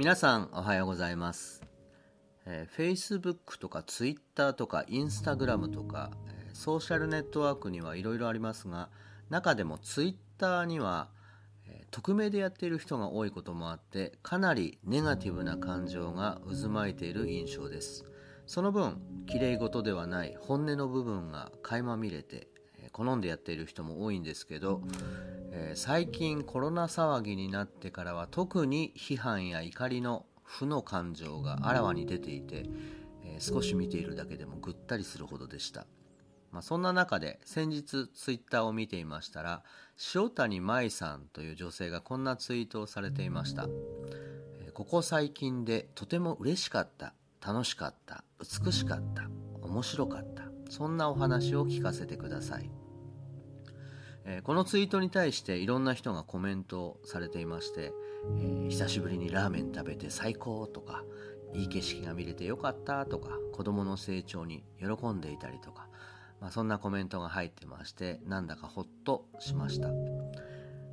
皆さんおはようございます、えー、Facebook とか Twitter とか Instagram とか、えーソーシャルネットワークにはいろいろありますが中でも Twitter には、えー匿名でやっている人が多いこともあってかなりネガティブな感情が渦巻いている印象です。その分綺麗事ではない本音の部分が垣間見れてえ好んでやっている人も多いんですけど、えー最近コロナ騒ぎになってからは特に批判や怒りの負の感情があらわに出ていて、えー少し見ているだけでもぐったりするほどでした、まあ、そんな中で先日ツイッターを見ていましたら塩谷舞さんという女性がこんなツイートをされていました、えーここ最近でとても嬉しかった楽しかった美しかった面白かったそんなお話を聞かせてください。えーこのツイートに対していろんな人がコメントされていまして、えー久しぶりにラーメン食べて最高とかいい景色が見れてよかったとか子供の成長に喜んでいたりとか、まあ、そんなコメントが入ってましてなんだかほっとしました、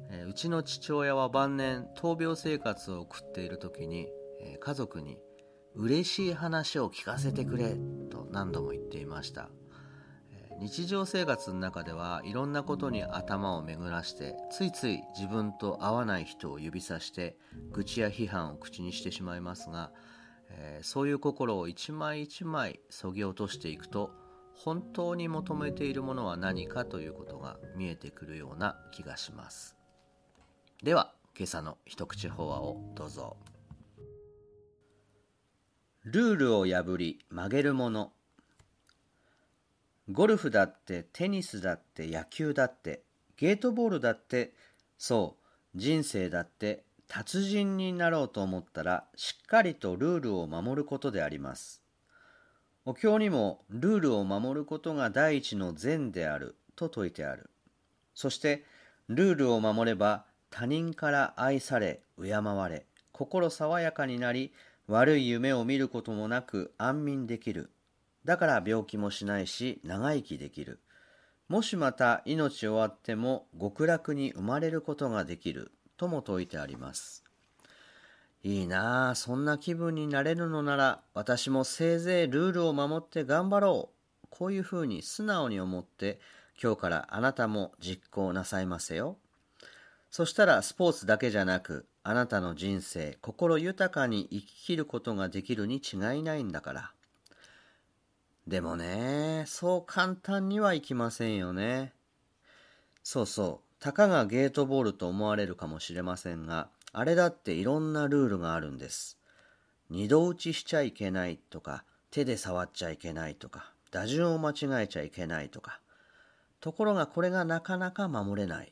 えーうちの父親は晩年闘病生活を送っている時に、えー家族に嬉しい話を聞かせてくれと何度も言っていました。日常生活の中ではいろんなことに頭を巡らしてついつい自分と合わない人を指さして愚痴や批判を口にしてしまいますが、えーそういう心を一枚一枚そぎ落としていくと本当に求めているものは何かということが見えてくるような気がします。では今朝の一口法話をどうぞ。ルールを破り曲げるものゴルフだってテニスだって野球だってゲートボールだってそう人生だって達人になろうと思ったらしっかりとルールを守ることであります。お経にもルールを守ることが第一の善であると説いてある。そしてルールを守れば他人から愛され敬われ心爽やかになり悪い夢を見ることもなく安眠できる。だから病気もしないし長生きできる。もしまた命終わっても極楽に生まれることができるとも説いてあります。いいなあ、そんな気分になれるのなら私もせいぜいルールを守って頑張ろう。こういうふうに素直に思って今日からあなたも実行なさいませよ。そしたらスポーツだけじゃなくあなたの人生、心豊かに生き切ることができるに違いないんだから。でもね、そう簡単にはいきませんよね。そうそう、たかがゲートボールと思われるかもしれませんが、あれだっていろんなルールがあるんです。二度打ちしちゃいけないとか、手で触っちゃいけないとか、打順を間違えちゃいけないとか。ところがこれがなかなか守れない。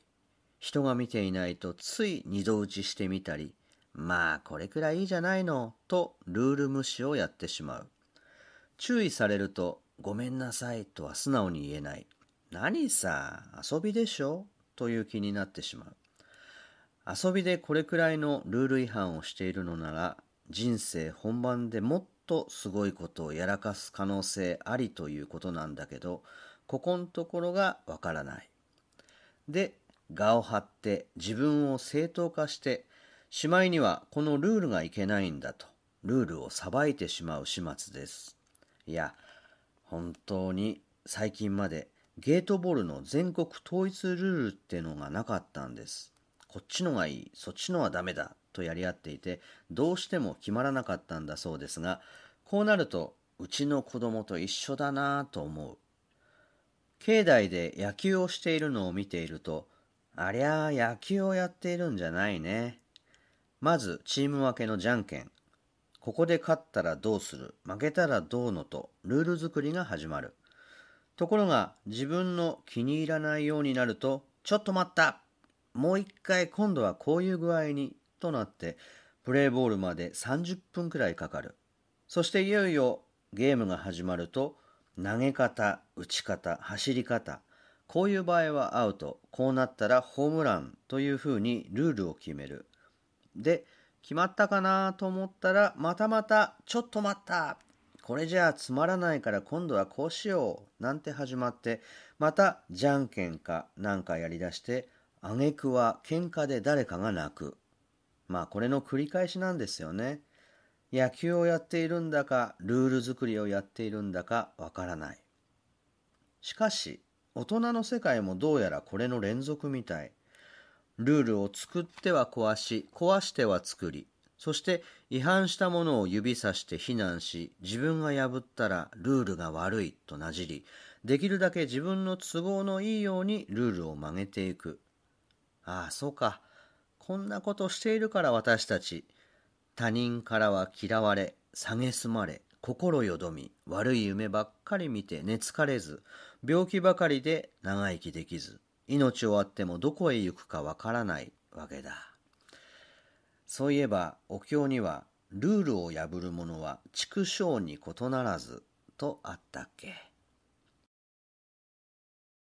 人が見ていないとつい二度打ちしてみたり、まあこれくらいいいじゃないの、とルール無視をやってしまう。注意されると「ごめんなさい」とは素直に言えない「何さ遊びでしょ?」という気になってしまう。遊びでこれくらいのルール違反をしているのなら人生本番でもっとすごいことをやらかす可能性ありということなんだけどここのところがわからない。で我を張って自分を正当化してしまいにはこのルールがいけないんだとルールを裁いてしまう始末です。いや、本当に最近までゲートボールの全国統一ルールってのがなかったんです。こっちのがいい、そっちのはダメだとやり合っていて、どうしても決まらなかったんだそうですが、こうなると、うちの子供と一緒だなぁと思う。境内で野球をしているのを見ていると、ありゃあ野球をやっているんじゃないね。まず、チーム分けのじゃんけん。ここで勝ったらどうする？負けたらどうのとルール作りが始まる。ところが自分の気に入らないようになるとちょっと待った！もう一回今度はこういう具合にとなってプレーボールまで30分くらいかかる。そしていよいよゲームが始まると投げ方打ち方走り方こういう場合はアウト。こうなったらホームランというふうにルールを決める。で決まったかなと思ったらまたまたちょっと待ったこれじゃあつまらないから今度はこうしようなんて始まってまたじゃんけんかなんかやりだして挙句は喧嘩で誰かが泣くまあこれの繰り返しなんですよね。野球をやっているんだか、ルール作りをやっているんだかわからない。しかし、大人の世界もどうやらこれの連続みたい。ルールを作っては壊し、壊しては作り、そして違反したものを指さして非難し、自分が破ったらルールが悪いとなじり、できるだけ自分の都合のいいようにルールを曲げていく。ああ、そうか。こんなことしているから私たち、他人からは嫌われ、蔑まれ、心よどみ、悪い夢ばっかり見て寝つかれず、病気ばかりで長生きできず、命をあってもどこへ行くかわからないわけだ。そういえば、お経には、ルールを破る者は畜生に異ならずとあったっけ。